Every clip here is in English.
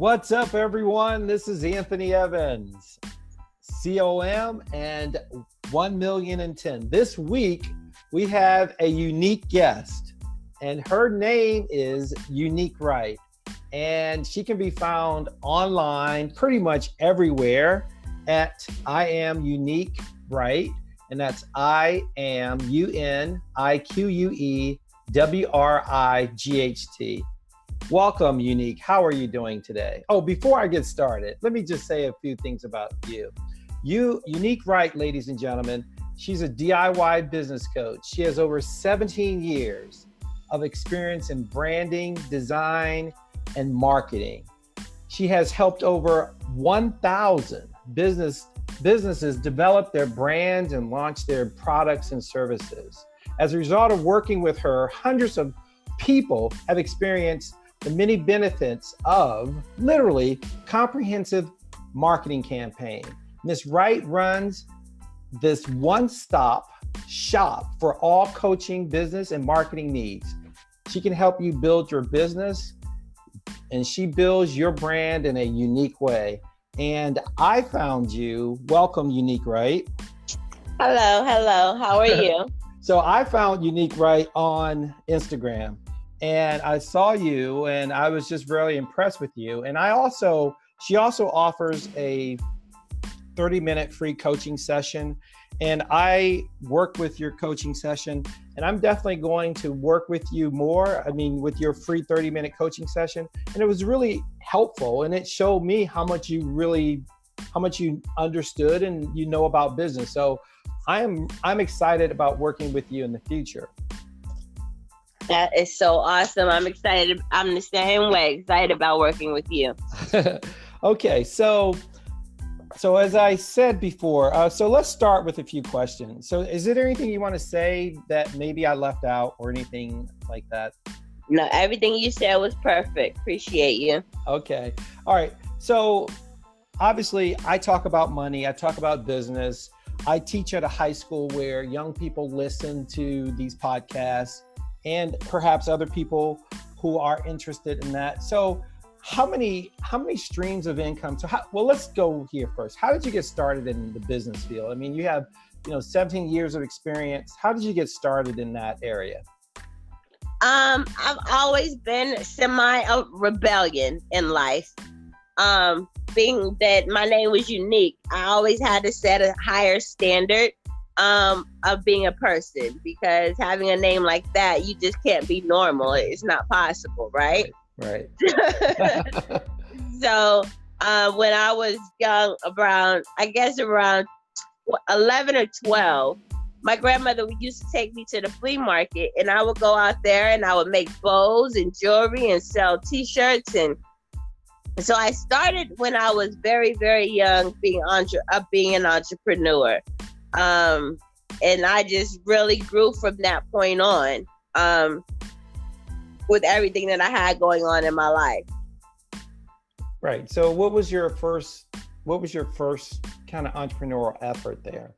What's up, everyone? This is Anthony Evans, COM and 1 million and 10. This week, we have a unique guest, and her name is Unique Wright. And she can be found online pretty much everywhere at I am Unique Wright. And that's I am U N I Q U E W R I G H T. Welcome, Unique. How are you doing today? Oh, before I get started, let me just say a few things about you. You, Unique Wright, ladies and gentlemen, she's a DIY business coach. She has over 17 years of experience in branding, design, and marketing. She has helped over 1,000 business businesses develop their brands and launch their products and services. As a result of working with her, hundreds of people have experienced the many benefits of literally comprehensive marketing campaign. Ms. Wright runs this one-stop shop for all coaching, business, and marketing needs. She can help you build your business and she builds your brand in a unique way. And I found you. Welcome, Unique Wright? Hello, hello. How are you? so I found Unique Wright on Instagram and I saw you and I was just really impressed with you. And I also, she also offers a 30 minute free coaching session. And I work with your coaching session, and I'm definitely going to work with you more. I mean, with your free 30 minute coaching session. And it was really helpful, and it showed me how much you really, how much you understood and you know about business. So I am, I'm excited about working with you in the future. That is so awesome. I'm excited. I'm the same way, excited about working with you. okay, so so as I said before, uh, so let's start with a few questions. So is there anything you want to say that maybe I left out or anything like that? No, everything you said was perfect. Appreciate you. Okay. All right. So obviously I talk about money, I talk about business. I teach at a high school where young people listen to these podcasts and perhaps other people who are interested in that. So how many how many streams of income? So how, well let's go here first. How did you get started in the business field? I mean you have you know 17 years of experience. How did you get started in that area? Um i've always been semi a rebellion in life. Um being that my name was unique i always had to set a higher standard um, of being a person because having a name like that, you just can't be normal. It's not possible, right? Right. so uh, when I was young, around I guess around eleven or twelve, my grandmother would used to take me to the flea market, and I would go out there and I would make bows and jewelry and sell T-shirts and. So I started when I was very, very young, being entre- uh, being an entrepreneur. Um, and I just really grew from that point on um, with everything that I had going on in my life. Right. So, what was your first? What was your first kind of entrepreneurial effort there?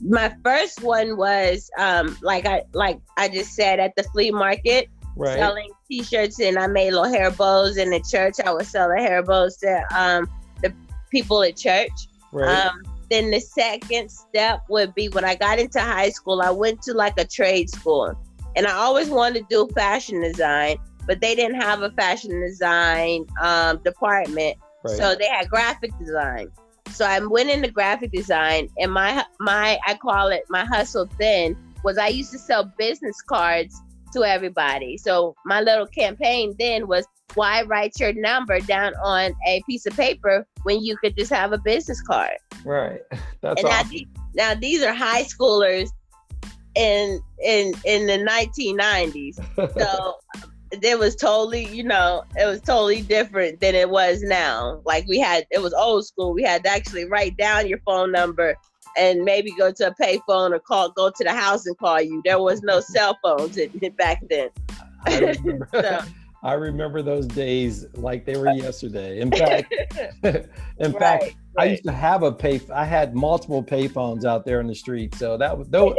My first one was um, like I like I just said at the flea market, right. selling T-shirts, and I made little hair bows in the church. I would sell the hair bows to um, the people at church. Right. Um, then the second step would be when I got into high school, I went to like a trade school. And I always wanted to do fashion design, but they didn't have a fashion design um, department. Right. So they had graphic design. So I went into graphic design and my my I call it my hustle then was I used to sell business cards to everybody. So my little campaign then was why write your number down on a piece of paper when you could just have a business card? Right. That's and awesome. now, these, now these are high schoolers in in in the 1990s. So it was totally, you know, it was totally different than it was now. Like we had, it was old school. We had to actually write down your phone number and maybe go to a payphone or call, go to the house and call you. There was no cell phones back then. I remember, so, I remember those days like they were yesterday. In fact, in right, fact, right. I used to have a pay. I had multiple payphones out there in the street, so that was those.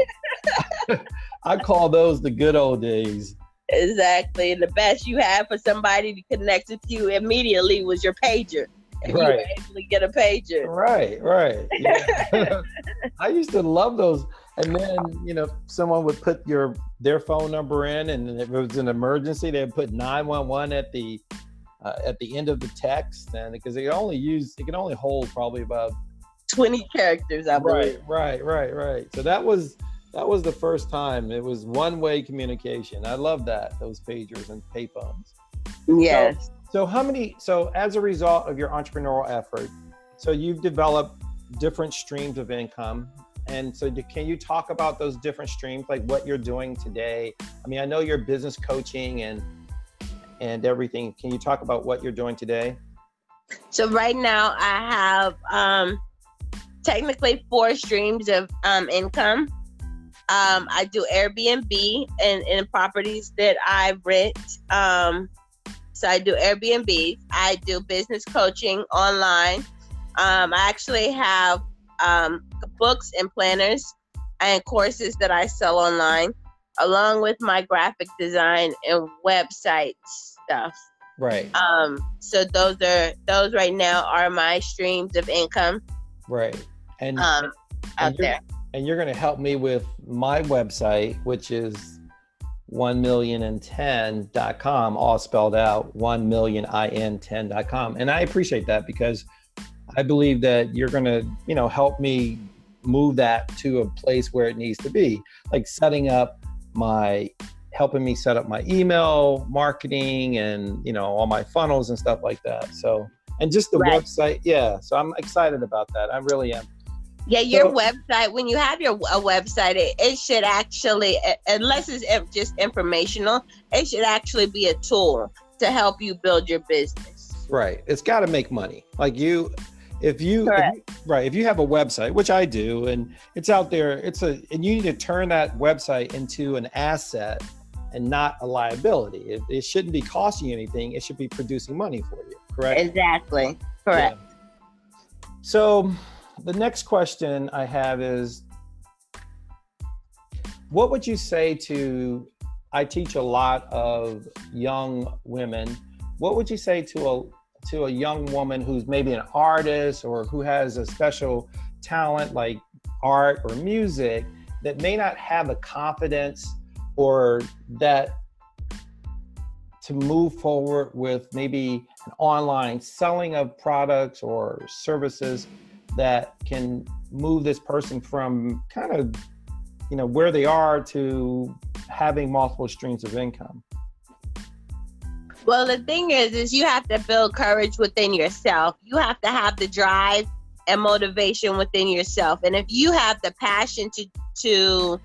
I call those the good old days. Exactly. And the best you had for somebody to connect with you immediately was your pager. If right. you to get a pager. Right, right. Yeah. I used to love those. And then, you know, someone would put your their phone number in and if it was an emergency, they'd put 911 at the uh, at the end of the text and because they only use it can only hold probably about 20 characters, I believe. Right, right, right, right. So that was that was the first time it was one way communication. I love that those pagers and payphones. Yes. So, so how many? So as a result of your entrepreneurial effort, so you've developed different streams of income. And so, can you talk about those different streams, like what you're doing today? I mean, I know you're business coaching and and everything. Can you talk about what you're doing today? So right now, I have um, technically four streams of um, income. Um, I do Airbnb and, and properties that I rent. Um, so I do Airbnb. I do business coaching online. Um, I actually have um, books and planners and courses that I sell online, along with my graphic design and website stuff. Right. Um, so those are those right now are my streams of income. Right. And um, out there and you're going to help me with my website, which is 1millionand10.com, all spelled out, 1millionin10.com. And I appreciate that because I believe that you're going to, you know, help me move that to a place where it needs to be, like setting up my helping me set up my email marketing and you know all my funnels and stuff like that so and just the right. website yeah so i'm excited about that i really am yeah, your so, website, when you have your a website, it, it should actually, unless it's just informational, it should actually be a tool to help you build your business. Right. It's got to make money. Like you, if you, if you, right if you have a website which i do and it's out there it's a and you need to turn that website into an asset and not a liability it, it shouldn't be costing you anything it should be producing money for you correct exactly correct yeah. so the next question I have is what would you say to I teach a lot of young women. What would you say to a to a young woman who's maybe an artist or who has a special talent like art or music that may not have the confidence or that to move forward with maybe an online selling of products or services that can move this person from kind of you know where they are to having multiple streams of income. Well the thing is is you have to build courage within yourself. You have to have the drive and motivation within yourself. And if you have the passion to to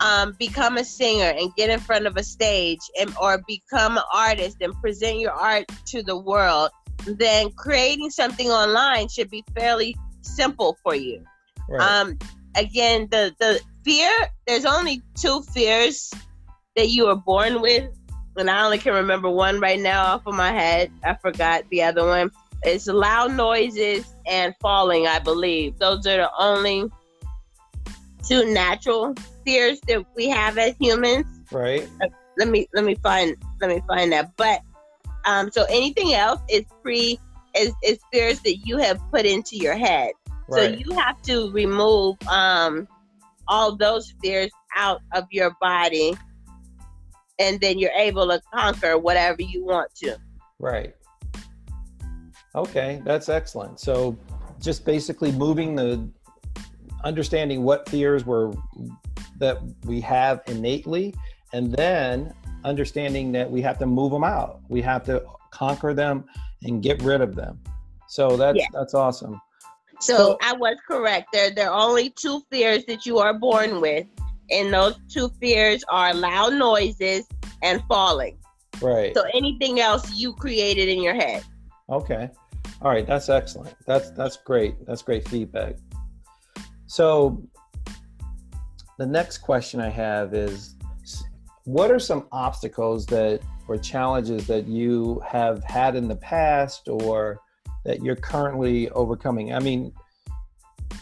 um, become a singer and get in front of a stage and or become an artist and present your art to the world then creating something online should be fairly simple for you. Right. Um, again, the the fear. There's only two fears that you were born with, and I only can remember one right now off of my head. I forgot the other one. It's loud noises and falling. I believe those are the only two natural fears that we have as humans. Right. Uh, let me let me find let me find that. But um, so anything else is pre is, is fears that you have put into your head. Right. So you have to remove um, all those fears out of your body, and then you're able to conquer whatever you want to. Right. Okay, that's excellent. So just basically moving the understanding what fears were that we have innately and then understanding that we have to move them out. We have to conquer them and get rid of them. So that's yeah. that's awesome. So, so I was correct. There there are only two fears that you are born with, and those two fears are loud noises and falling. Right. So anything else you created in your head. Okay. All right, that's excellent. That's that's great. That's great feedback. So the next question I have is what are some obstacles that or challenges that you have had in the past or that you're currently overcoming? I mean,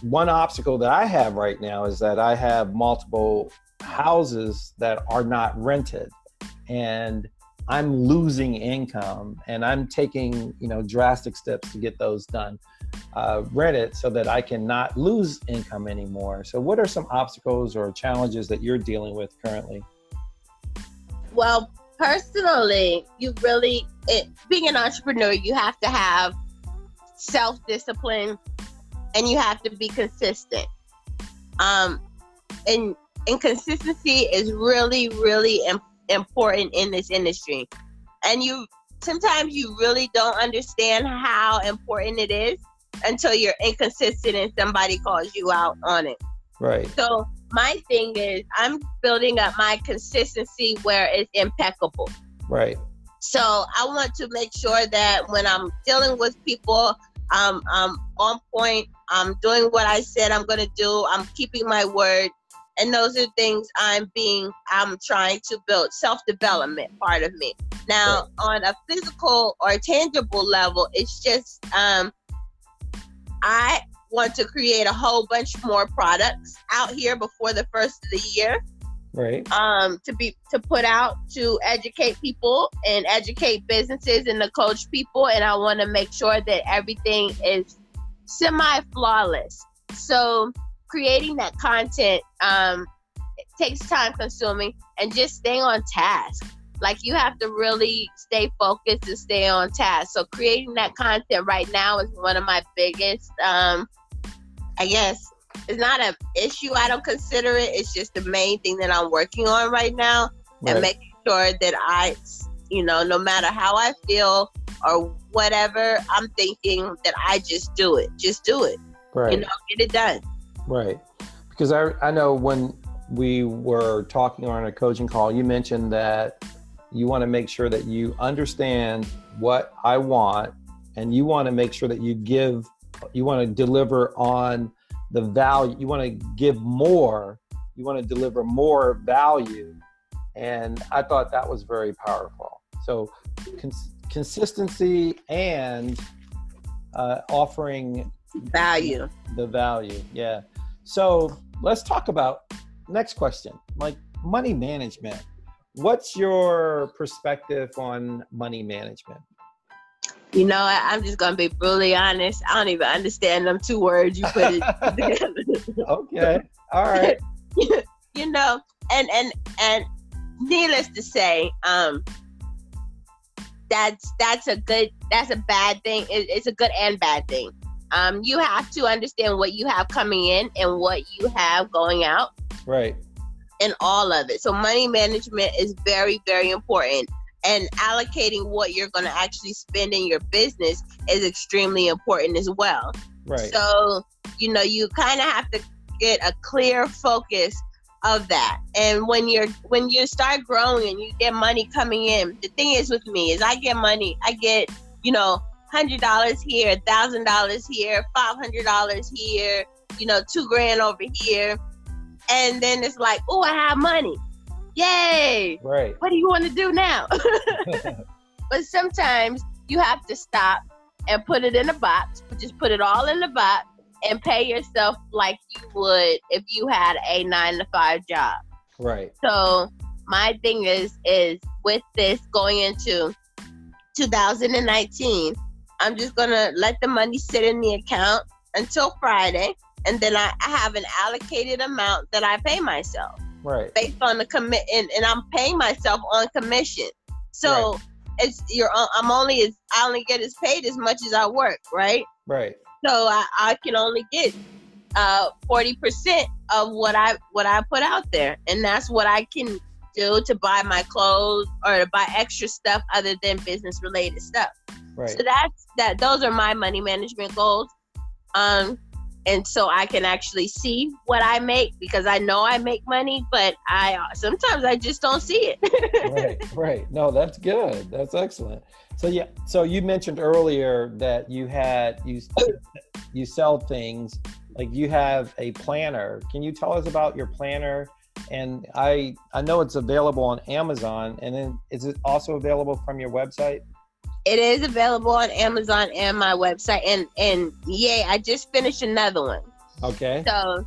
one obstacle that I have right now is that I have multiple houses that are not rented. and I'm losing income and I'm taking, you know, drastic steps to get those done. Uh, Reddit so that I can not lose income anymore. So, what are some obstacles or challenges that you're dealing with currently? Well, personally, you really, it, being an entrepreneur, you have to have self discipline and you have to be consistent. Um, and and consistency is really, really important in this industry. And you sometimes you really don't understand how important it is until you're inconsistent and somebody calls you out on it. Right. So my thing is I'm building up my consistency where it's impeccable. Right. So I want to make sure that when I'm dealing with people, um, I'm on point. I'm doing what I said I'm going to do. I'm keeping my word. And those are things I'm being, I'm trying to build self development part of me. Now, on a physical or tangible level, it's just, um, I want to create a whole bunch more products out here before the first of the year. Right. Um, to be to put out to educate people and educate businesses and to coach people, and I want to make sure that everything is semi flawless. So creating that content um, takes time consuming and just staying on task. Like you have to really stay focused and stay on task. So creating that content right now is one of my biggest um, I guess it's not an issue. I don't consider it. It's just the main thing that I'm working on right now right. and making sure that I, you know, no matter how I feel or whatever, I'm thinking that I just do it. Just do it. Right. You know, get it done. Right. Because I, I know when we were talking on a coaching call, you mentioned that you want to make sure that you understand what I want and you want to make sure that you give you want to deliver on the value you want to give more you want to deliver more value. And i thought that was very powerful. So cons- consistency and uh, offering value. the value yeah. So let's talk about next question like money management. What's your perspective on money management you know, I, am just gonna be brutally honest. I don't even understand them two words you put it together. okay. All right. you know, and and and needless to say, um, that's that's a good that's a bad thing. It, it's a good and bad thing. Um, you have to understand what you have coming in and what you have going out. Right. And all of it. So money management is very, very important and allocating what you're going to actually spend in your business is extremely important as well. Right. So, you know, you kind of have to get a clear focus of that. And when you're when you start growing and you get money coming in, the thing is with me is I get money, I get, you know, hundred dollars here, thousand dollars here, five hundred dollars here, you know, two grand over here. And then it's like, oh, I have money. Yay! Right. What do you want to do now? but sometimes you have to stop and put it in a box. Just put it all in the box and pay yourself like you would if you had a nine to five job. Right. So my thing is is with this going into 2019, I'm just gonna let the money sit in the account until Friday, and then I, I have an allocated amount that I pay myself right. based on the commit and, and i'm paying myself on commission. So right. it's you're i'm only as i only get as paid as much as i work right? Right. So i, I can only get uh 40% of what i what i put out there. And that's what i can do to buy my clothes or to buy extra stuff other than business related stuff. Right. So that's that those are my money management goals. Um and so I can actually see what I make because I know I make money, but I sometimes I just don't see it. right, right. No, that's good. That's excellent. So yeah, so you mentioned earlier that you had you you sell things like you have a planner. Can you tell us about your planner? And I I know it's available on Amazon, and then is it also available from your website? It is available on Amazon and my website. And and yay, I just finished another one. Okay. So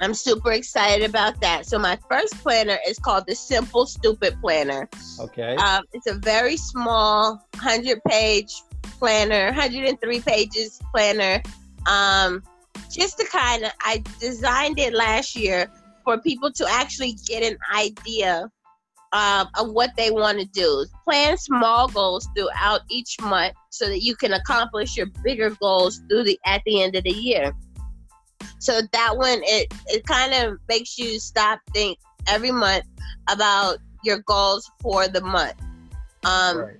I'm super excited about that. So my first planner is called the Simple Stupid Planner. Okay. Um, it's a very small, hundred page planner, 103 pages planner. Um, just to kind of, I designed it last year for people to actually get an idea um, of what they want to do. Plan small goals throughout each month so that you can accomplish your bigger goals through the at the end of the year. So that one, it it kind of makes you stop think every month about your goals for the month. Um, right.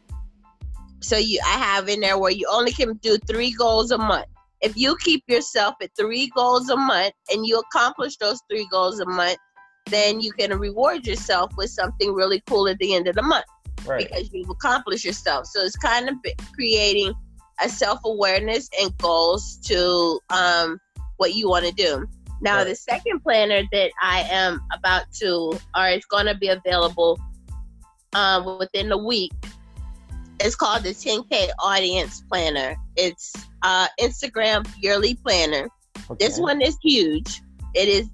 So you, I have in there where you only can do three goals a month. If you keep yourself at three goals a month and you accomplish those three goals a month, then you can reward yourself with something really cool at the end of the month right. because you've accomplished yourself. So it's kind of creating a self awareness and goals to um, what you want to do. Now, right. the second planner that I am about to, or it's going to be available um, within the week, is called the 10K Audience Planner. It's uh, Instagram yearly planner. Okay. This one is huge. It is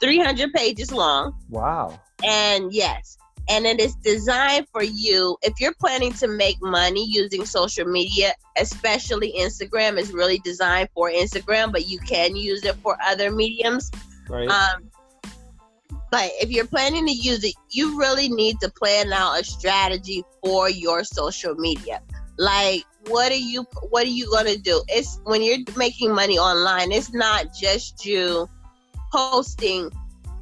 300 pages long. Wow. And yes, and it is designed for you if you're planning to make money using social media, especially Instagram is really designed for Instagram, but you can use it for other mediums. Right. Um, but if you're planning to use it, you really need to plan out a strategy for your social media. Like, what are you what are you gonna do? It's when you're making money online, it's not just you posting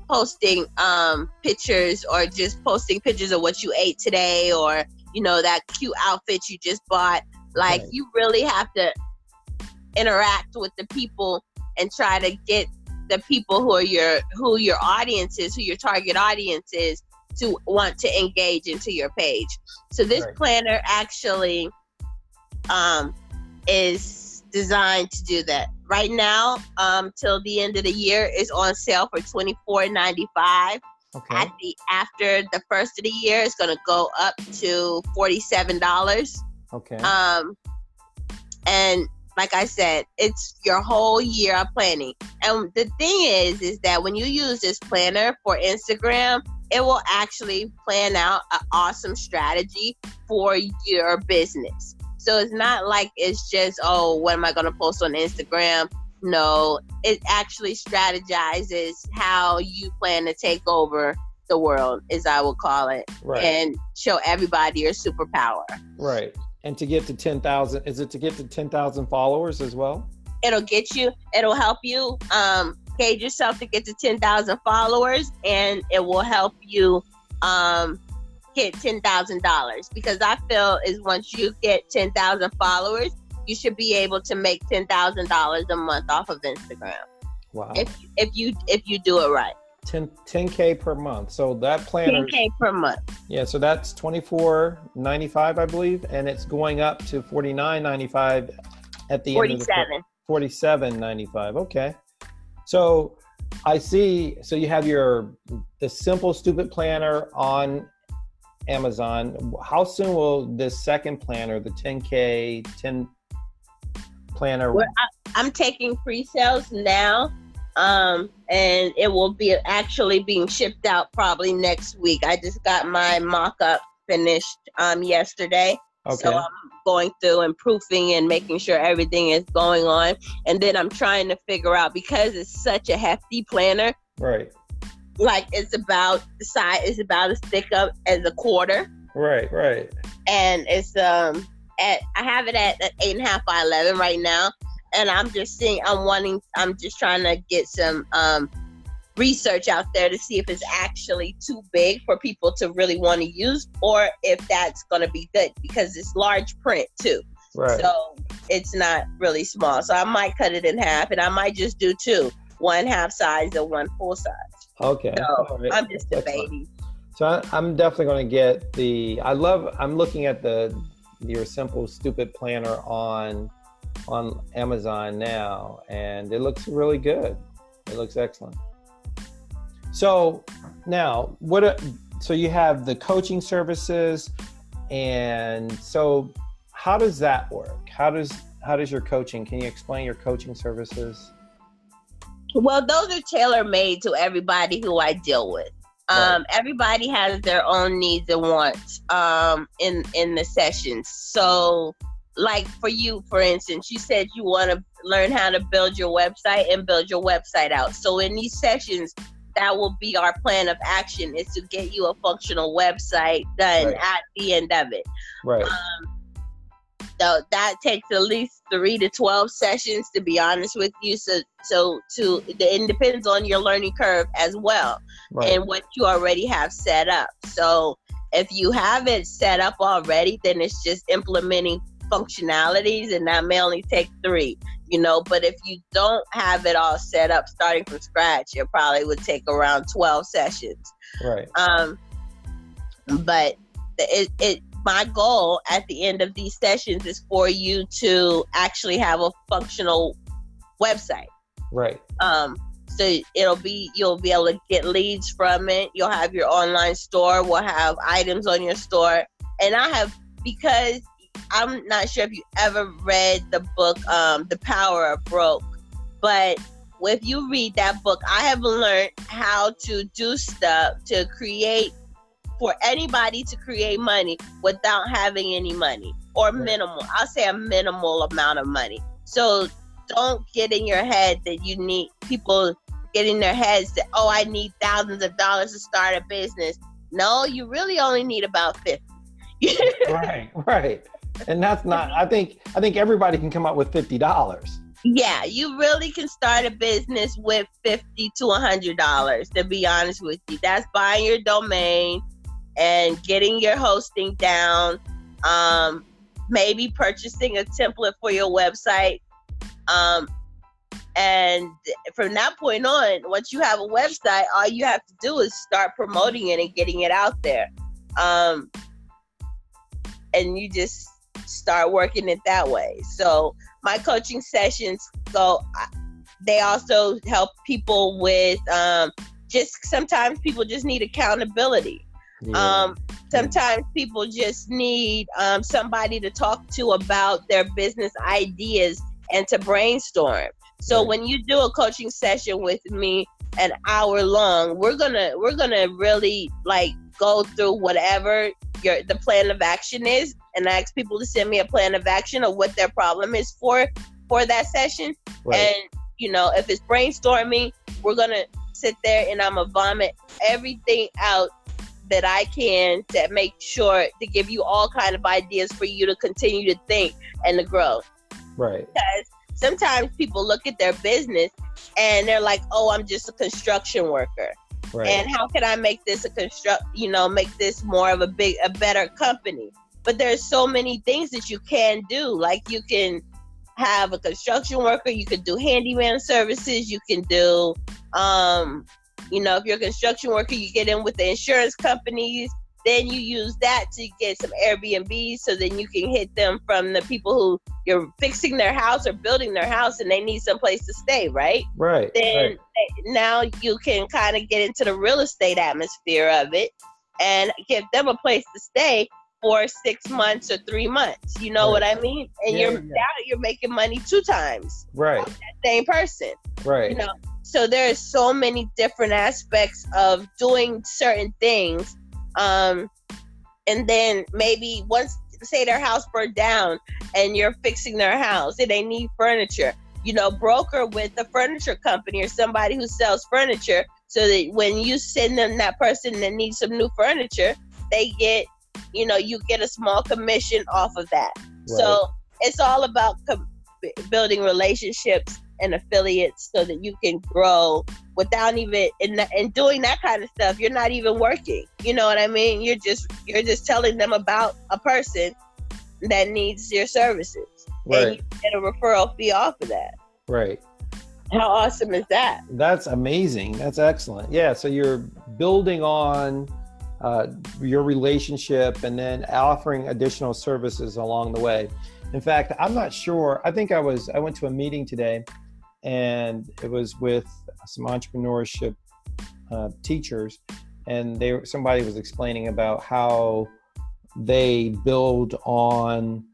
posting um pictures or just posting pictures of what you ate today or you know that cute outfit you just bought like right. you really have to interact with the people and try to get the people who are your who your audience is who your target audience is to want to engage into your page so this right. planner actually um is designed to do that right now um, till the end of the year is on sale for twenty four ninety five. Okay. At the after the first of the year, it's gonna go up to forty seven dollars. Okay. Um, and like I said, it's your whole year of planning. And the thing is, is that when you use this planner for Instagram, it will actually plan out an awesome strategy for your business. So it's not like it's just, oh, what am I going to post on Instagram? No, it actually strategizes how you plan to take over the world, as I would call it, right. and show everybody your superpower. Right. And to get to 10,000, is it to get to 10,000 followers as well? It'll get you, it'll help you um, gauge yourself to get to 10,000 followers, and it will help you um, hit ten thousand dollars because I feel is once you get ten thousand followers, you should be able to make ten thousand dollars a month off of Instagram. Wow! If if you if you do it right. 10 k per month. So that planner 10k per month. Yeah, so that's 24.95 I believe and it's going up to 49.95 at the 47. end of the 47.95. Okay. So I see so you have your the simple stupid planner on Amazon. How soon will this second planner, the 10K, 10 planner? Well, I, am taking pre sales now, um, and it will be actually being shipped out probably next week. I just got my mock up finished um, yesterday. Okay. So I'm going through and proofing and making sure everything is going on. And then I'm trying to figure out because it's such a hefty planner. Right like it's about the size is about as thick up as a quarter. Right, right. And it's um at I have it at, at eight and a half by eleven right now. And I'm just seeing I'm wanting I'm just trying to get some um research out there to see if it's actually too big for people to really want to use or if that's going to be good because it's large print too. Right. So it's not really small. So I might cut it in half and I might just do two one half size and one full size. Okay. So right. I'm just debating. So I, am definitely going to get the. I love. I'm looking at the your simple stupid planner on on Amazon now, and it looks really good. It looks excellent. So now, what? So you have the coaching services, and so how does that work? How does how does your coaching? Can you explain your coaching services? Well, those are tailor made to everybody who I deal with. Um, right. Everybody has their own needs and wants um, in in the sessions. So, like for you, for instance, you said you want to learn how to build your website and build your website out. So, in these sessions, that will be our plan of action is to get you a functional website done right. at the end of it. Right. Um, so that takes at least three to twelve sessions to be honest with you. So so to it depends on your learning curve as well right. and what you already have set up. So if you have it set up already, then it's just implementing functionalities and that may only take three you know but if you don't have it all set up starting from scratch it probably would take around 12 sessions right um but it, it my goal at the end of these sessions is for you to actually have a functional website. Right. Um, so it'll be you'll be able to get leads from it. You'll have your online store. We'll have items on your store, and I have because I'm not sure if you ever read the book um, The Power of Broke, but if you read that book, I have learned how to do stuff to create for anybody to create money without having any money or minimal. I'll say a minimal amount of money. So don't get in your head that you need people get in their heads that oh I need thousands of dollars to start a business. No, you really only need about 50. right, right. And that's not I think I think everybody can come up with $50. Yeah, you really can start a business with 50 to $100 to be honest with you. That's buying your domain, and getting your hosting down, um, maybe purchasing a template for your website. Um, and from that point on, once you have a website, all you have to do is start promoting it and getting it out there. Um, and you just start working it that way. So my coaching sessions go, they also help people with um, just sometimes people just need accountability. Yeah. Um, sometimes people just need um, somebody to talk to about their business ideas and to brainstorm. So right. when you do a coaching session with me, an hour long, we're gonna we're gonna really like go through whatever your the plan of action is, and I ask people to send me a plan of action of what their problem is for for that session. Right. And you know, if it's brainstorming, we're gonna sit there and I'm gonna vomit everything out that I can to make sure to give you all kind of ideas for you to continue to think and to grow. Right. Because sometimes people look at their business and they're like, "Oh, I'm just a construction worker." Right. And how can I make this a construct, you know, make this more of a big a better company? But there's so many things that you can do. Like you can have a construction worker, you could do handyman services, you can do um you know, if you're a construction worker, you get in with the insurance companies. Then you use that to get some Airbnb so then you can hit them from the people who you're fixing their house or building their house and they need some place to stay, right? Right. Then right. now you can kind of get into the real estate atmosphere of it and give them a place to stay for six months or three months. You know right. what I mean? And yeah, you're yeah. now you're making money two times. Right. That same person. Right. You know, so there are so many different aspects of doing certain things. Um, and then maybe once say their house burned down and you're fixing their house and they need furniture, you know, broker with a furniture company or somebody who sells furniture so that when you send them that person that needs some new furniture, they get, you know, you get a small commission off of that. Right. So it's all about com- building relationships and affiliates so that you can grow without even and, and doing that kind of stuff you're not even working. You know what i mean? You're just you're just telling them about a person that needs your services. Right. and you get a referral fee off of that. Right. How awesome is that? That's amazing. That's excellent. Yeah so you're building on uh, your relationship and then offering additional services along the way. In fact i'm not sure i think i was i went to a meeting today and it was with some entrepreneurship uh, teachers, and they somebody was explaining about how they build on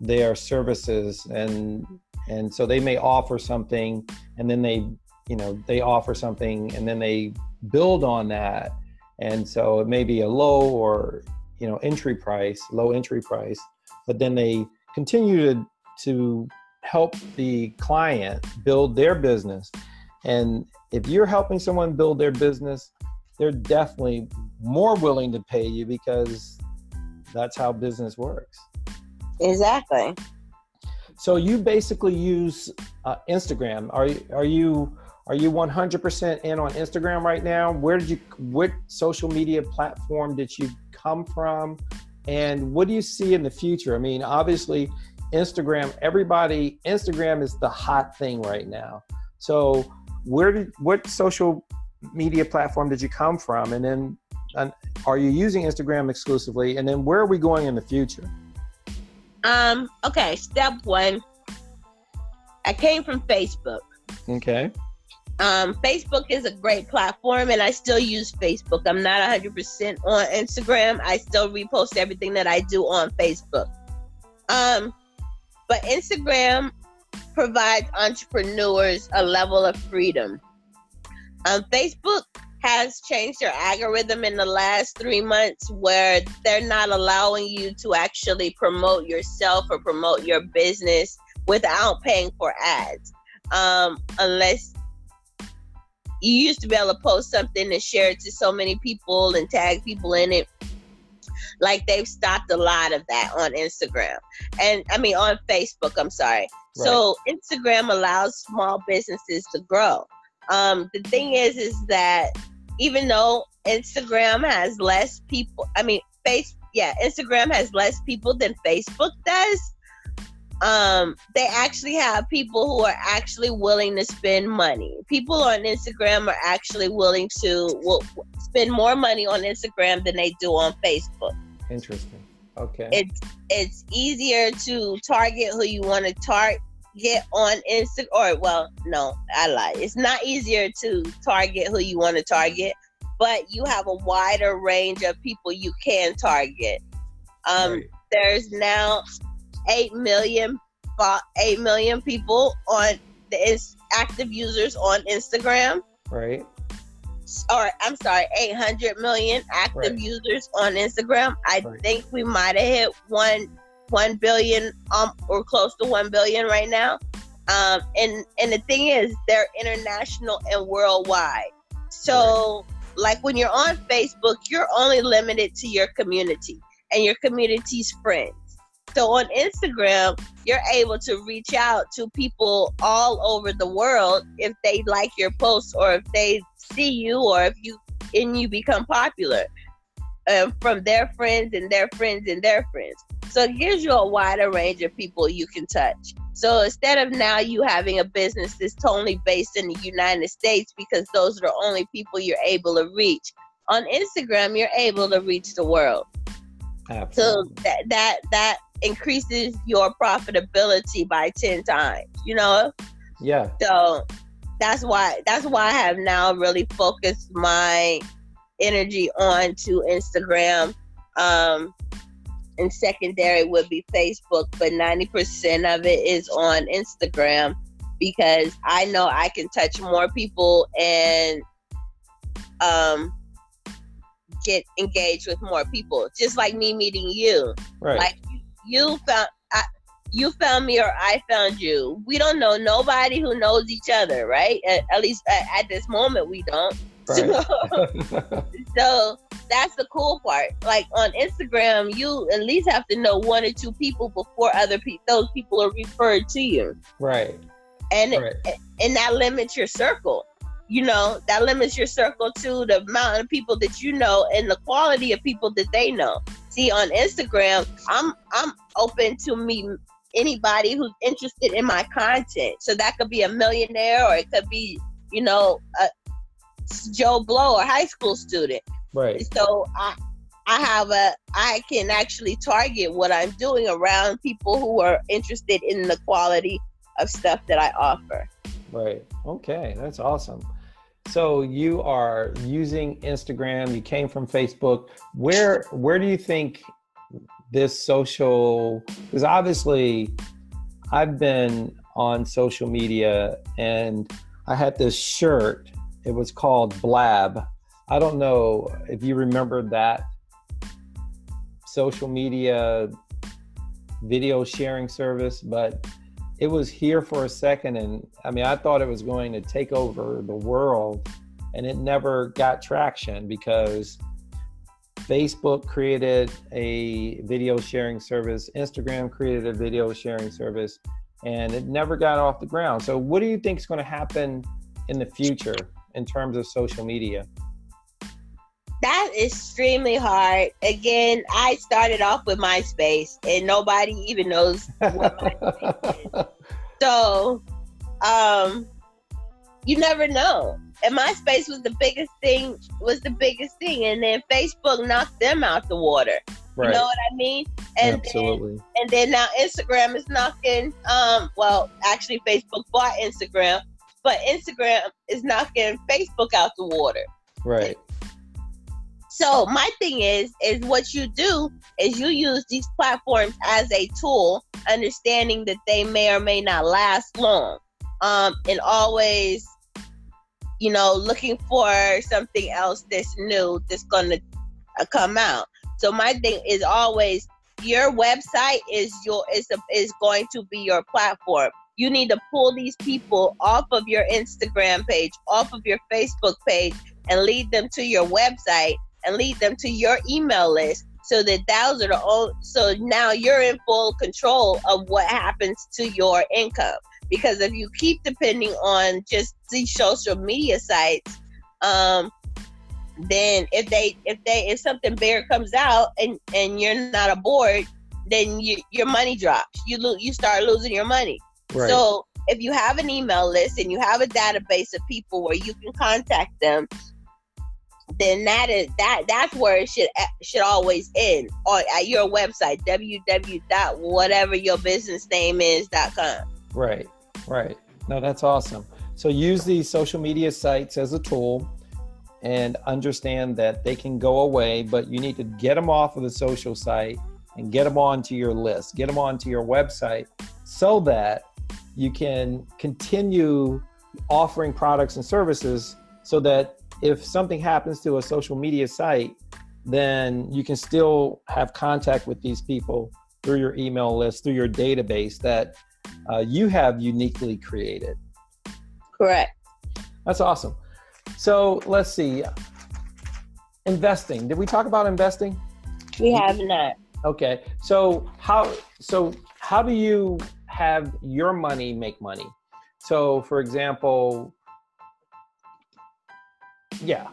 their services and and so they may offer something and then they you know they offer something and then they build on that. And so it may be a low or you know entry price low entry price but then they continue to to help the client build their business and if you're helping someone build their business they're definitely more willing to pay you because that's how business works exactly so you basically use uh, instagram are, you are you are you 100% in on Instagram right now? Where did you, what social media platform did you come from? And what do you see in the future? I mean, obviously, Instagram, everybody, Instagram is the hot thing right now. So, where did, what social media platform did you come from? And then, and are you using Instagram exclusively? And then, where are we going in the future? Um, okay, step one. I came from Facebook. Okay. Um, Facebook is a great platform, and I still use Facebook. I'm not 100% on Instagram. I still repost everything that I do on Facebook. Um, but Instagram provides entrepreneurs a level of freedom. Um, Facebook has changed their algorithm in the last three months where they're not allowing you to actually promote yourself or promote your business without paying for ads. Um, unless you used to be able to post something and share it to so many people and tag people in it like they've stopped a lot of that on Instagram and I mean on Facebook. I'm sorry. Right. So Instagram allows small businesses to grow. Um, the thing is, is that even though Instagram has less people, I mean, face, yeah, Instagram has less people than Facebook does um, they actually have people who are actually willing to spend money. People on Instagram are actually willing to will, spend more money on Instagram than they do on Facebook. Interesting. Okay. It's it's easier to target who you want to target on Instagram. Or well, no, I lie. It's not easier to target who you want to target, but you have a wider range of people you can target. Um, right. There's now 8 million, 8 million people on the active users on Instagram. Right. Or I'm sorry, 800 million active right. users on Instagram. I right. think we might have hit one one billion um or close to one billion right now. Um and and the thing is they're international and worldwide. So right. like when you're on Facebook, you're only limited to your community and your community's friends. So on Instagram, you're able to reach out to people all over the world if they like your posts or if they see you or if you and you become popular uh, from their friends and their friends and their friends. So it gives you a wider range of people you can touch. So instead of now you having a business that's totally based in the United States because those are the only people you're able to reach, on Instagram you're able to reach the world. Absolutely. So that that that increases your profitability by 10 times, you know? Yeah. So that's why that's why I have now really focused my energy on to Instagram. Um and secondary would be Facebook, but 90% of it is on Instagram because I know I can touch more people and um get engaged with more people. Just like me meeting you. Right. Like you found you found me or I found you. We don't know nobody who knows each other, right? At, at least at, at, this moment, we don't. Right. So, so that's the cool part. Like on Instagram, you at least have to know one or two people before other people, those people are referred to you. Right. And right. and that limits your circle. You know, that limits your circle to the amount of people that you know and the quality of people that they know see on Instagram, I'm I'm open to meet anybody who's interested in my content. So that could be a millionaire or it could be, you know, a Joe Blow, or high school student. Right. So I I have a I can actually target what I'm doing around people who are interested in the quality of stuff that I offer. Right. Okay, that's awesome. So you are using Instagram. You came from Facebook. Where where do you think this social? Because obviously, I've been on social media, and I had this shirt. It was called Blab. I don't know if you remember that social media video sharing service, but it was here for a second. And I mean, I thought it was going to take over the world, and it never got traction because Facebook created a video sharing service, Instagram created a video sharing service, and it never got off the ground. So, what do you think is going to happen in the future in terms of social media? That's extremely hard. Again, I started off with MySpace, and nobody even knows what MySpace is. So, um, you never know. And MySpace was the biggest thing. Was the biggest thing, and then Facebook knocked them out the water. Right. You know what I mean? And Absolutely. Then, and then now Instagram is knocking. Um, well, actually, Facebook bought Instagram, but Instagram is knocking Facebook out the water. Right. So my thing is, is what you do is you use these platforms as a tool, understanding that they may or may not last long, um, and always, you know, looking for something else that's new that's gonna uh, come out. So my thing is always your website is your is a, is going to be your platform. You need to pull these people off of your Instagram page, off of your Facebook page, and lead them to your website and lead them to your email list so that those are the so now you're in full control of what happens to your income because if you keep depending on just these social media sites um then if they if they if something bigger comes out and and you're not aboard then you, your money drops. You lose you start losing your money. Right. so if you have an email list and you have a database of people where you can contact them then that is that that's where it should should always end or at your website www whatever your business name is dot com. Right right. No that's awesome. So use these social media sites as a tool and understand that they can go away but you need to get them off of the social site and get them onto your list. Get them onto your website so that you can continue offering products and services so that if something happens to a social media site, then you can still have contact with these people through your email list, through your database that uh, you have uniquely created. Correct. That's awesome. So let's see. Investing. Did we talk about investing? We have not. Okay. So how so how do you have your money make money? So for example, yeah.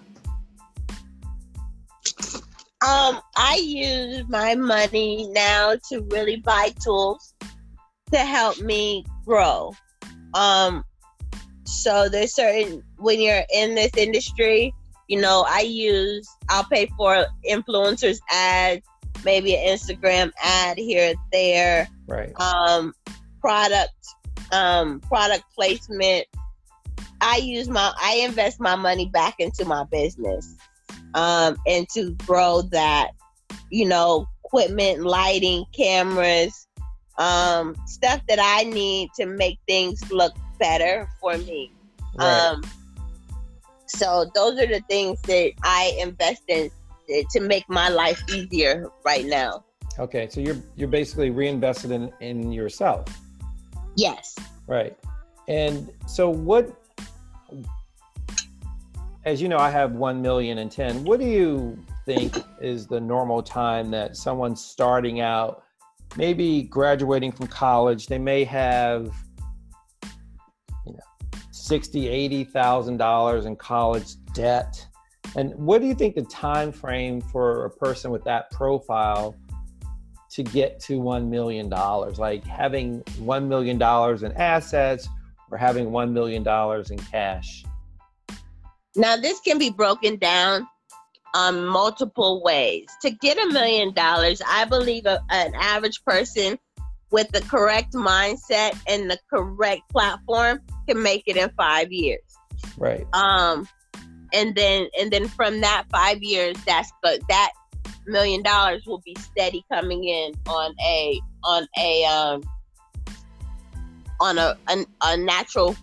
Um, I use my money now to really buy tools to help me grow. Um, so there's certain when you're in this industry, you know, I use I'll pay for influencers ads, maybe an Instagram ad here there. Right. Um, product um product placement I use my I invest my money back into my business um and to grow that you know equipment lighting cameras um stuff that I need to make things look better for me. Right. um so those are the things that I invest in to make my life easier right now. Okay so you're you're basically reinvested in in yourself. Yes. Right. And so what as you know, I have 1 million and 10. What do you think is the normal time that someone's starting out, maybe graduating from college, they may have, you know, 60, 80,000 dollars in college debt. And what do you think the time frame for a person with that profile to get to $1 million? Like having $1 million in assets or having $1 million in cash? Now, this can be broken down on multiple ways. To get a million dollars, I believe a, an average person with the correct mindset and the correct platform can make it in five years. Right. Um, and then and then from that five years, that's but that million dollars will be steady coming in on a on a um on a a, a natural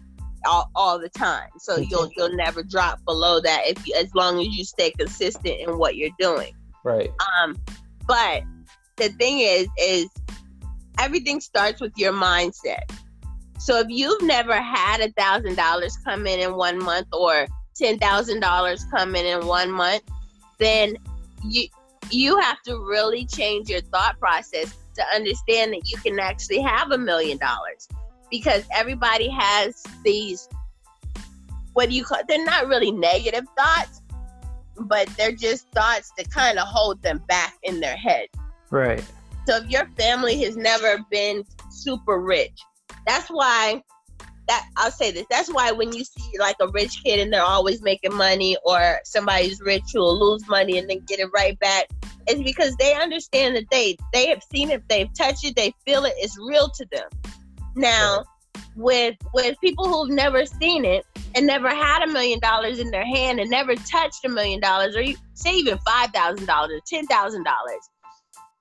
all, all the time. So you'll you'll never drop below that if you, as long as you stay consistent in what you're doing. Right. Um, but the thing is, is everything starts with your mindset. So if you've never had a thousand dollars come in in one month or ten thousand dollars come in in one month, then you you have to really change your thought process to understand that you can actually have a million dollars because everybody has these what do you call they're not really negative thoughts but they're just thoughts that kind of hold them back in their head right so if your family has never been super rich that's why that I'll say this. That's why when you see like a rich kid and they're always making money, or somebody's rich who will lose money and then get it right back, it's because they understand that they they have seen it, they've touched it, they feel it, it's real to them. Now, with with people who've never seen it and never had a million dollars in their hand and never touched a million dollars, or you, say even five thousand dollars or ten thousand dollars,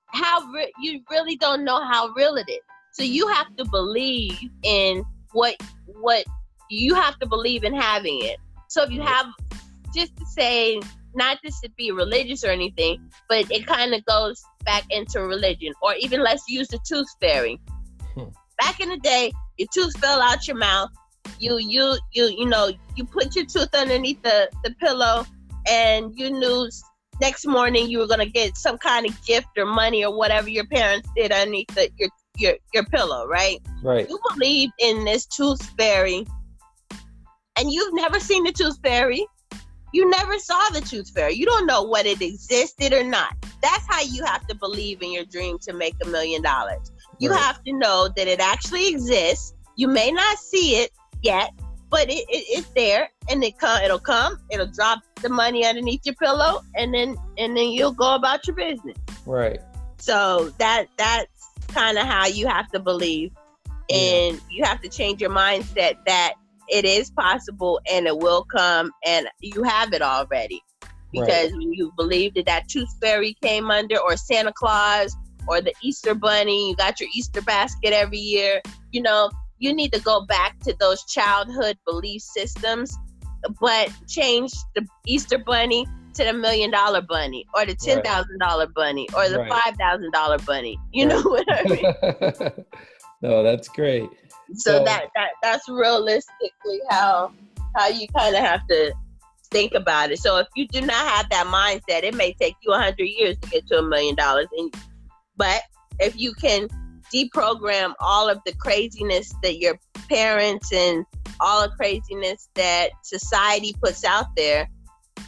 how re- you really don't know how real it is. So you have to believe in what what you have to believe in having it. So if you have just to say not just to be religious or anything, but it kind of goes back into religion. Or even let's use the tooth fairy. Back in the day, your tooth fell out your mouth. You you you you know you put your tooth underneath the the pillow, and you knew next morning you were gonna get some kind of gift or money or whatever your parents did underneath the, your your your pillow, right? Right. You believe in this tooth fairy, and you've never seen the tooth fairy. You never saw the tooth fairy. You don't know what it existed or not. That's how you have to believe in your dream to make a million dollars. You right. have to know that it actually exists. You may not see it yet, but it, it, it's there, and it come. It'll come. It'll drop the money underneath your pillow, and then and then you'll go about your business. Right. So that that's kind of how you have to believe, and yeah. you have to change your mindset that it is possible and it will come, and you have it already. Because right. when you believe that that tooth fairy came under, or Santa Claus, or the Easter Bunny, you got your Easter basket every year. You know, you need to go back to those childhood belief systems, but change the Easter Bunny to the million dollar bunny or the ten thousand dollar bunny or the right. five thousand dollar bunny. You right. know what I mean? no, that's great. So, so, that that that's realistically how how you kind of have to think about it. So if you do not have that mindset, it may take you a hundred years to get to a million dollars. And but if you can deprogram all of the craziness that your parents and all the craziness that society puts out there,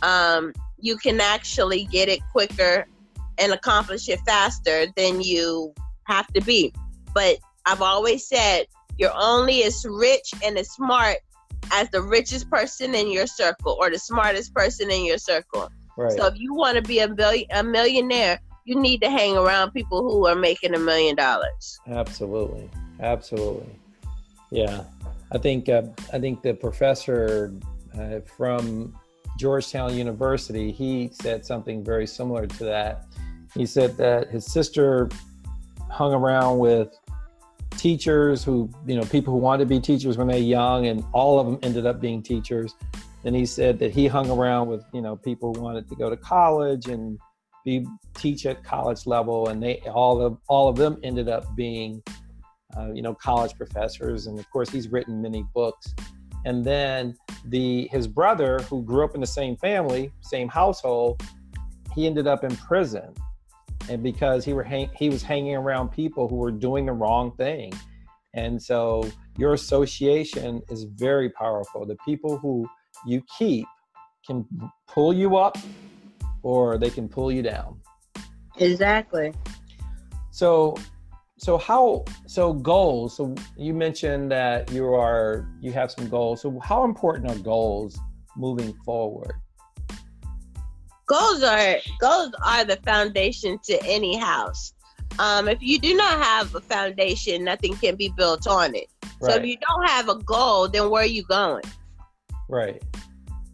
um, you can actually get it quicker and accomplish it faster than you have to be. But I've always said you're only as rich and as smart as the richest person in your circle or the smartest person in your circle. Right. So if you want to be a billion, a millionaire, you need to hang around people who are making a million dollars. Absolutely, absolutely. Yeah, I think uh, I think the professor uh, from Georgetown University, he said something very similar to that. He said that his sister hung around with teachers who, you know, people who wanted to be teachers when they're young, and all of them ended up being teachers. and he said that he hung around with, you know, people who wanted to go to college and be teach at college level, and they all of all of them ended up being, uh, you know, college professors. And of course, he's written many books. And then the his brother who grew up in the same family same household he ended up in prison. And because he were hang- he was hanging around people who were doing the wrong thing. And so your association is very powerful. The people who you keep can pull you up or they can pull you down. Exactly. So so how so goals so you mentioned that you are you have some goals. So how important are goals moving forward? Goals are goals are the foundation to any house. Um, if you do not have a foundation nothing can be built on it. Right. so if you don't have a goal then where are you going? Right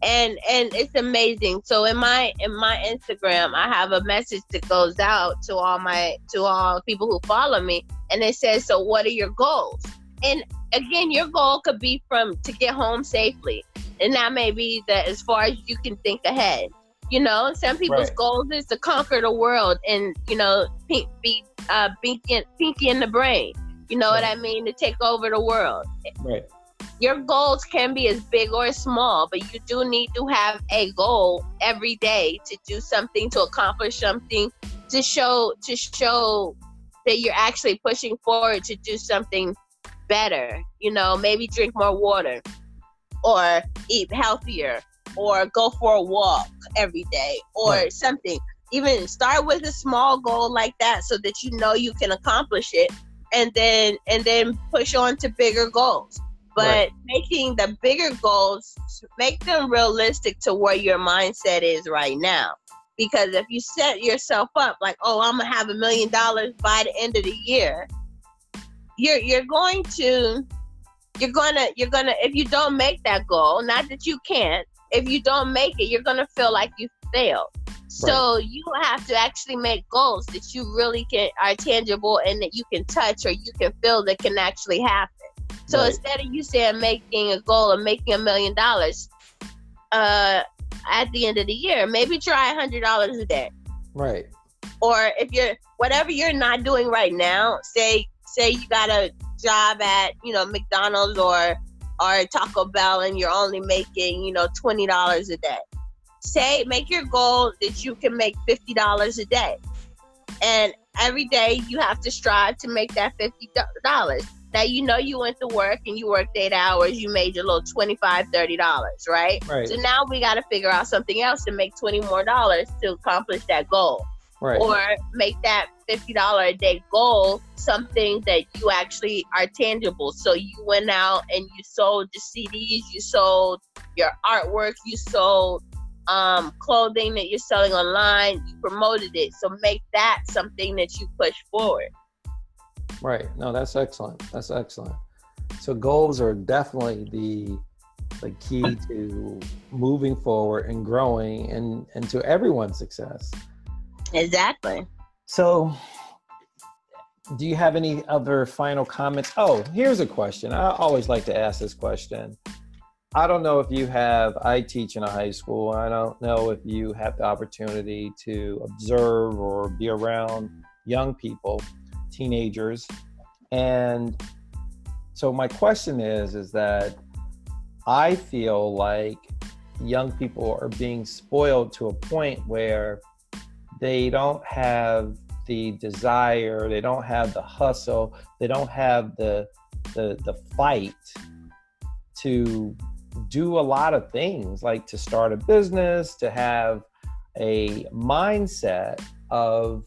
and and it's amazing so in my in my instagram i have a message that goes out to all my to all people who follow me and it says so what are your goals and again, your goal could be from to get home safely, and that may be that as far as you can think ahead. You know, some people's right. goals is to conquer the world and you know be, be uh, pinky, pinky in the brain. You know right. what I mean? To take over the world. Right. Your goals can be as big or small, but you do need to have a goal every day to do something, to accomplish something, to show to show that you're actually pushing forward to do something better. You know, maybe drink more water or eat healthier or go for a walk every day or right. something. Even start with a small goal like that so that you know you can accomplish it and then and then push on to bigger goals. But right. making the bigger goals make them realistic to where your mindset is right now. Because if you set yourself up like, oh, I'm gonna have a million dollars by the end of the year, you're you're going to you're gonna you're gonna if you don't make that goal, not that you can't, if you don't make it, you're gonna feel like you failed. So right. you have to actually make goals that you really can are tangible and that you can touch or you can feel that can actually happen. So right. instead of you saying making a goal of making a million dollars, uh, at the end of the year, maybe try a hundred dollars a day. Right. Or if you're whatever you're not doing right now, say say you got a job at you know McDonald's or or Taco Bell and you're only making, you know, $20 a day. Say, make your goal that you can make $50 a day. And every day you have to strive to make that $50. Now, you know, you went to work and you worked eight hours, you made your little $25, $30, right? Right. So now we got to figure out something else to make 20 more dollars to accomplish that goal. Right. Or make that $50 a day goal something that you actually are tangible. So you went out and you sold the CDs, you sold your artwork, you sold um, clothing that you're selling online, you promoted it. So make that something that you push forward. Right. No, that's excellent. That's excellent. So goals are definitely the the key mm. to moving forward and growing and, and to everyone's success. Exactly. So, do you have any other final comments? Oh, here's a question. I always like to ask this question. I don't know if you have, I teach in a high school. I don't know if you have the opportunity to observe or be around young people, teenagers. And so my question is, is that I feel like young people are being spoiled to a point where they don't have the desire, they don't have the hustle, they don't have the the the fight to do a lot of things like to start a business, to have a mindset of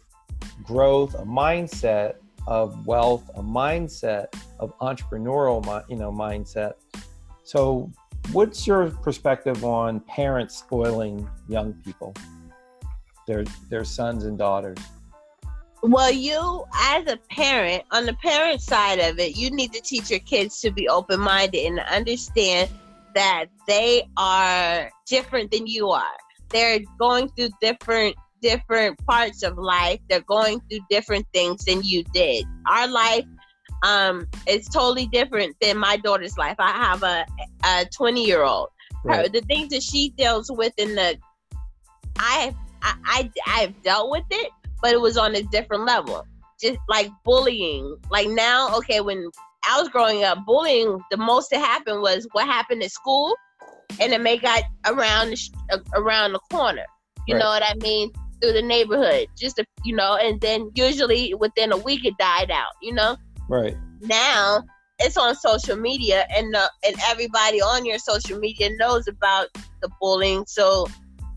growth, a mindset of wealth, a mindset of entrepreneurial, you know, mindset. So, what's your perspective on parents spoiling young people? their their sons and daughters? Well, you as a parent, on the parent side of it, you need to teach your kids to be open minded and understand that they are different than you are. They're going through different different parts of life. They're going through different things than you did. Our life um is totally different than my daughter's life. I have a a 20 year old. Right. the things that she deals with in the I I, I I've dealt with it, but it was on a different level. Just like bullying. Like now, okay, when I was growing up, bullying the most that happened was what happened at school, and it may got around the, around the corner. You right. know what I mean? Through the neighborhood, just a, you know, and then usually within a week it died out. You know. Right. Now it's on social media, and uh, and everybody on your social media knows about the bullying. So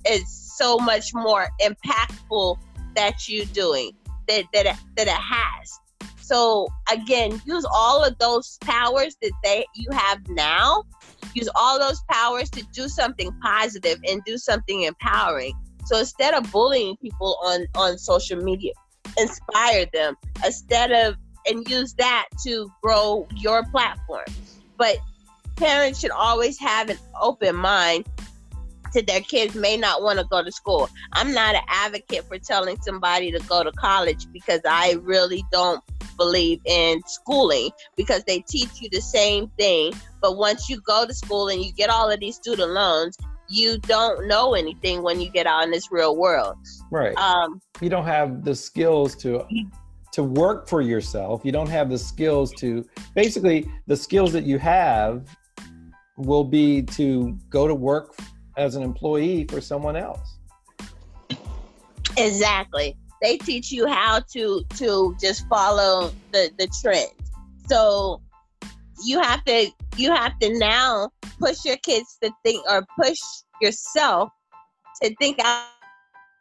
it's so much more impactful that you're doing that that it, that it has. So again, use all of those powers that they you have now. Use all those powers to do something positive and do something empowering. So instead of bullying people on on social media, inspire them instead of and use that to grow your platform. But parents should always have an open mind to their kids may not want to go to school. I'm not an advocate for telling somebody to go to college because I really don't believe in schooling because they teach you the same thing. But once you go to school and you get all of these student loans, you don't know anything when you get out in this real world. Right. Um, you don't have the skills to to work for yourself. You don't have the skills to basically the skills that you have will be to go to work as an employee for someone else. Exactly. They teach you how to to just follow the the trend. So you have to you have to now push your kids to think or push yourself to think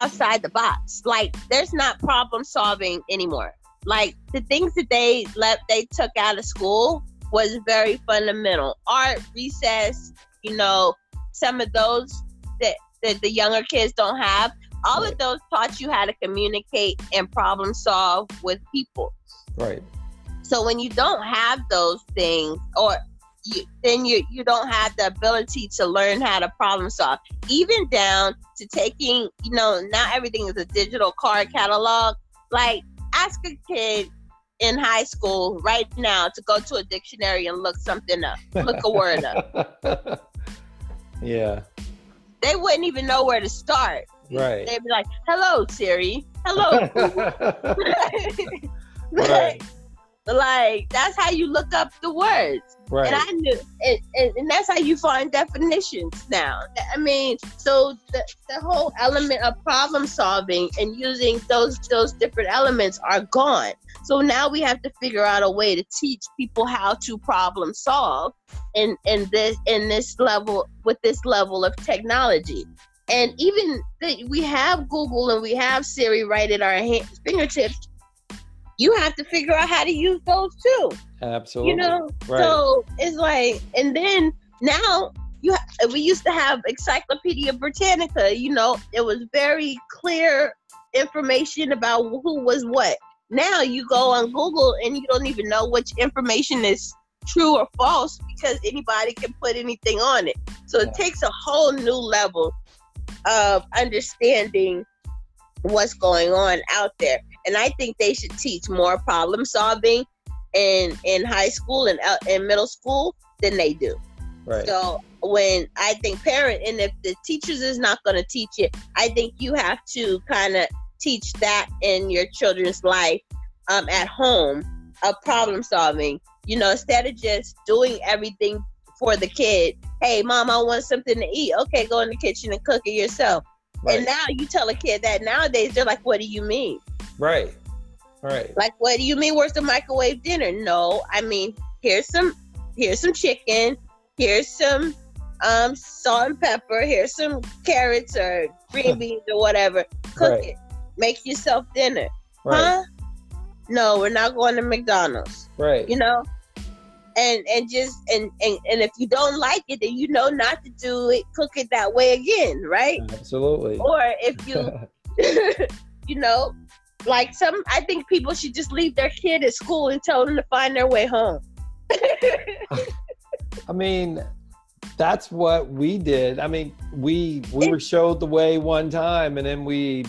outside the box. Like there's not problem solving anymore. Like the things that they left they took out of school was very fundamental. Art, recess, you know, some of those that, that the younger kids don't have. All right. of those taught you how to communicate and problem solve with people. Right. So when you don't have those things, or you, then you you don't have the ability to learn how to problem solve. Even down to taking, you know, not everything is a digital card catalog. Like ask a kid in high school right now to go to a dictionary and look something up, look a word up. Yeah. They wouldn't even know where to start. Right. They'd be like, "Hello, Siri. Hello." right. Like that's how you look up the words. Right. And I knew, and, and, and, that's how you find definitions now. I mean, so the, the whole element of problem solving and using those those different elements are gone. So now we have to figure out a way to teach people how to problem solve in in this in this level with this level of technology. And even that we have Google and we have Siri right at our hands, fingertips you have to figure out how to use those too. Absolutely. You know, right. so it's like, and then now you ha- we used to have Encyclopedia Britannica. You know, it was very clear information about who was what. Now you go on Google and you don't even know which information is true or false because anybody can put anything on it. So it takes a whole new level of understanding what's going on out there. And I think they should teach more problem solving in in high school and in middle school than they do. Right. So when I think parent and if the teachers is not going to teach it, I think you have to kind of teach that in your children's life um, at home of problem solving. You know, instead of just doing everything for the kid. Hey, mom, I want something to eat. Okay, go in the kitchen and cook it yourself. Right. And now you tell a kid that nowadays they're like, what do you mean? Right. Right. Like, what do you mean? Where's the microwave dinner? No, I mean, here's some, here's some chicken. Here's some um, salt and pepper. Here's some carrots or green beans or whatever. Cook right. it. Make yourself dinner. Right. Huh? No, we're not going to McDonald's. Right. You know, and and just and, and and if you don't like it then you know not to do it cook it that way again right absolutely or if you you know like some i think people should just leave their kid at school and tell them to find their way home i mean that's what we did i mean we we were showed the way one time and then we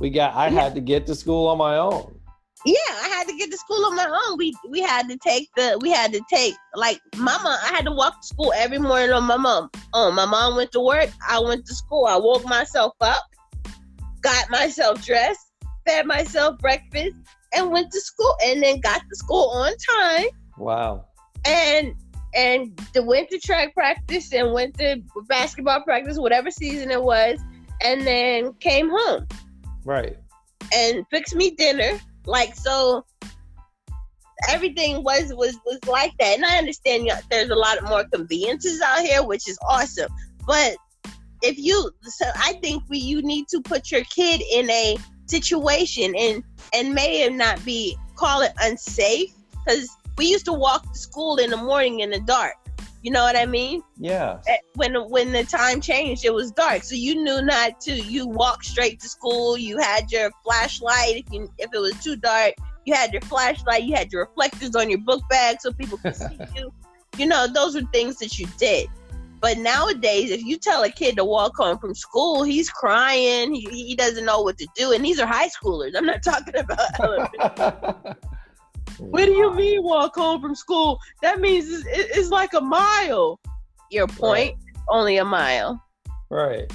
we got i had to get to school on my own yeah, I had to get to school on my own. We we had to take the we had to take like mama. I had to walk to school every morning on my mom. Oh, my mom went to work. I went to school. I woke myself up, got myself dressed, fed myself breakfast, and went to school. And then got to school on time. Wow. And and the went to track practice and went to basketball practice, whatever season it was, and then came home. Right. And fixed me dinner like so everything was was was like that. And I understand you know, there's a lot of more conveniences out here, which is awesome. But if you so I think we you need to put your kid in a situation and and may not be call it unsafe because we used to walk to school in the morning in the dark you know what I mean? Yeah. Eh, when when the time changed, it was dark, so you knew not to. You walked straight to school. You had your flashlight. If you if it was too dark, you had your flashlight. You had your reflectors on your book bag so people could see you. You know, those were things that you did. But nowadays, if you tell a kid to walk home from school, he's crying. He, he doesn't know what to do. And these are high schoolers. I'm not talking about What do you mean walk home from school? That means it's, it's like a mile. Your point, right. only a mile. Right.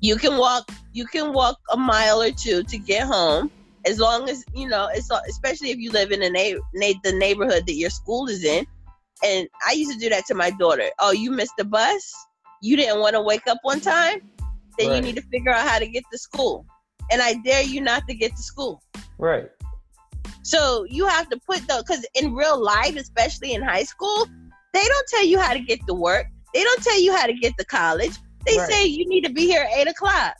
You can walk. You can walk a mile or two to get home, as long as you know. It's especially if you live in a na- na- the neighborhood that your school is in. And I used to do that to my daughter. Oh, you missed the bus? You didn't want to wake up one time? Then right. you need to figure out how to get to school. And I dare you not to get to school. Right. So you have to put the because in real life, especially in high school, they don't tell you how to get to work. They don't tell you how to get to college. They right. say you need to be here at eight o'clock.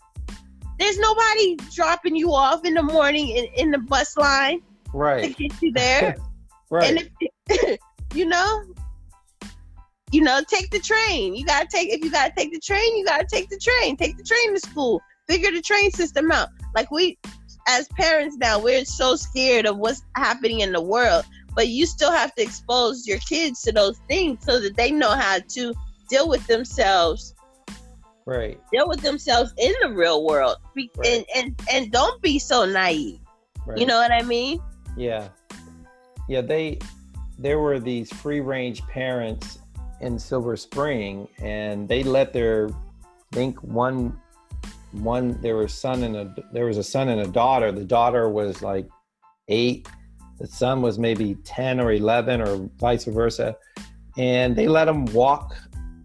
There's nobody dropping you off in the morning in, in the bus line right. to get you there. right. And if, you know, you know, take the train. You gotta take if you gotta take the train, you gotta take the train. Take the train to school. Figure the train system out. Like we as parents now, we're so scared of what's happening in the world. But you still have to expose your kids to those things so that they know how to deal with themselves. Right. Deal with themselves in the real world. Right. And, and and don't be so naive. Right. You know what I mean? Yeah. Yeah, they there were these free range parents in Silver Spring and they let their I think one one there was son and a there was a son and a daughter. The daughter was like eight, the son was maybe 10 or 11 or vice versa. And they let them walk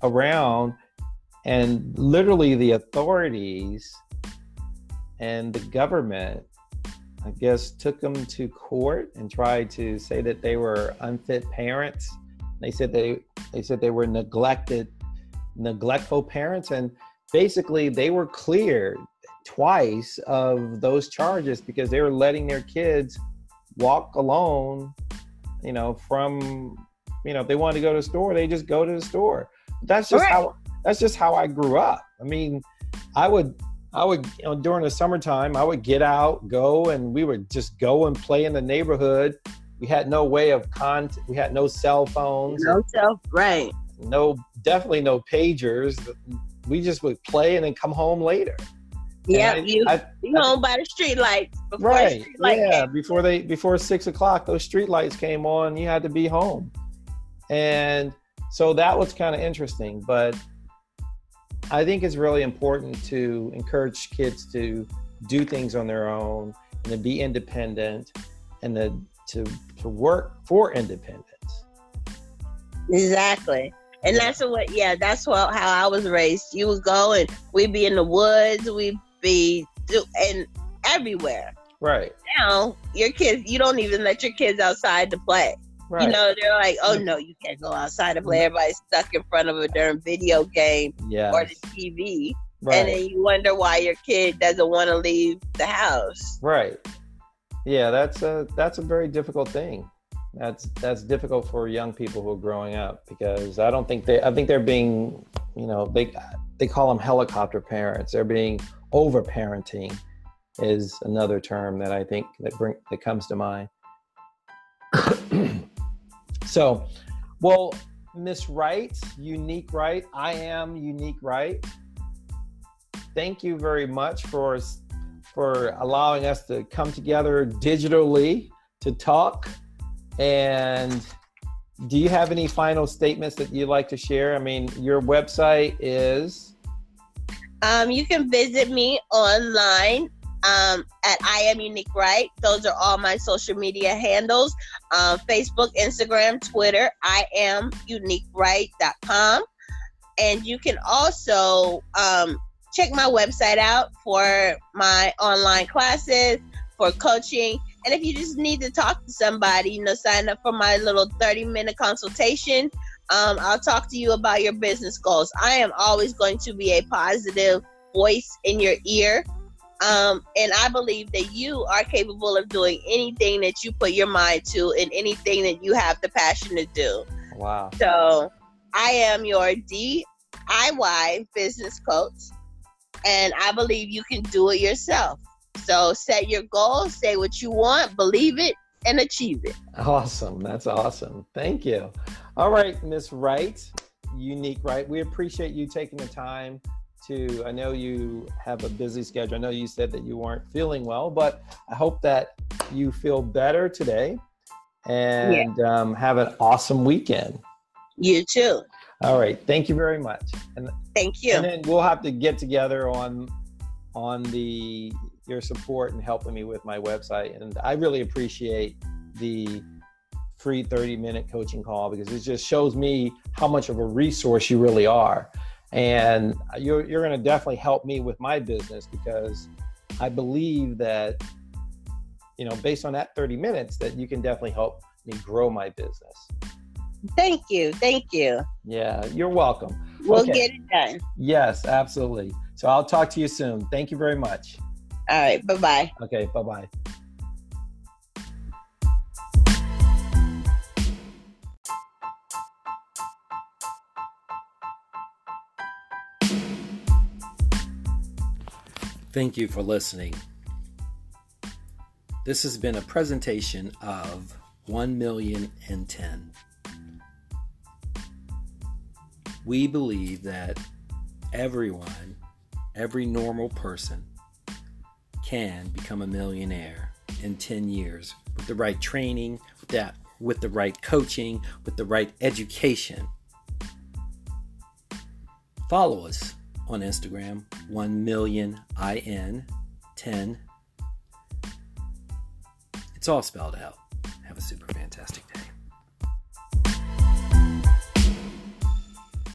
around and literally the authorities and the government I guess took them to court and tried to say that they were unfit parents. They said they they said they were neglected neglectful parents and basically they were cleared twice of those charges because they were letting their kids walk alone you know from you know if they wanted to go to the store they just go to the store that's just right. how that's just how i grew up i mean i would i would you know during the summertime i would get out go and we would just go and play in the neighborhood we had no way of con. we had no cell phones no cell right no definitely no pagers we just would play and then come home later. Yeah, you I, you I, home by the street lights. Right. Street light yeah. Came. Before they before six o'clock, those street lights came on. You had to be home, and so that was kind of interesting. But I think it's really important to encourage kids to do things on their own and to be independent and to to, to work for independence. Exactly. And that's what, yeah, that's what how I was raised. You would go and we'd be in the woods, we'd be do, and everywhere. Right. Now your kids, you don't even let your kids outside to play. Right. You know, they're like, oh no, you can't go outside to play. Everybody's stuck in front of a darn video game yes. or the TV. Right. And then you wonder why your kid doesn't want to leave the house. Right. Yeah, that's a that's a very difficult thing that's that's difficult for young people who are growing up because I don't think they I think they're being you know they they call them helicopter parents they're being over parenting is another term that I think that bring that comes to mind. so, well, Miss Wright, unique Wright, I am unique Wright. Thank you very much for for allowing us to come together digitally to talk and do you have any final statements that you'd like to share? I mean, your website is. Um, you can visit me online um, at I am unique Wright. Those are all my social media handles: um, Facebook, Instagram, Twitter. I am unique Wright.com, and you can also um, check my website out for my online classes, for coaching, and if you just need to talk to somebody, you know, sign up for my little 30 minute consultation. Um, I'll talk to you about your business goals. I am always going to be a positive voice in your ear. Um, and I believe that you are capable of doing anything that you put your mind to and anything that you have the passion to do. Wow. So I am your DIY business coach, and I believe you can do it yourself. So set your goals, say what you want, believe it, and achieve it. Awesome. That's awesome. Thank you. All right, Miss Wright, unique Wright. We appreciate you taking the time to I know you have a busy schedule. I know you said that you weren't feeling well, but I hope that you feel better today. and yeah. um, have an awesome weekend. You too. All right. Thank you very much. And thank you. And then we'll have to get together on on the your support and helping me with my website. And I really appreciate the free 30 minute coaching call because it just shows me how much of a resource you really are. And you're, you're going to definitely help me with my business because I believe that, you know, based on that 30 minutes, that you can definitely help me grow my business. Thank you. Thank you. Yeah, you're welcome. We'll okay. get it done. Yes, absolutely. So I'll talk to you soon. Thank you very much. All right. Bye bye. Okay. Bye bye. Thank you for listening. This has been a presentation of 1 million and 10. We believe that everyone, every normal person, can become a millionaire in 10 years with the right training, with that with the right coaching, with the right education. Follow us on Instagram, 1 million IN 10. It's all spelled out. Have a super fantastic day.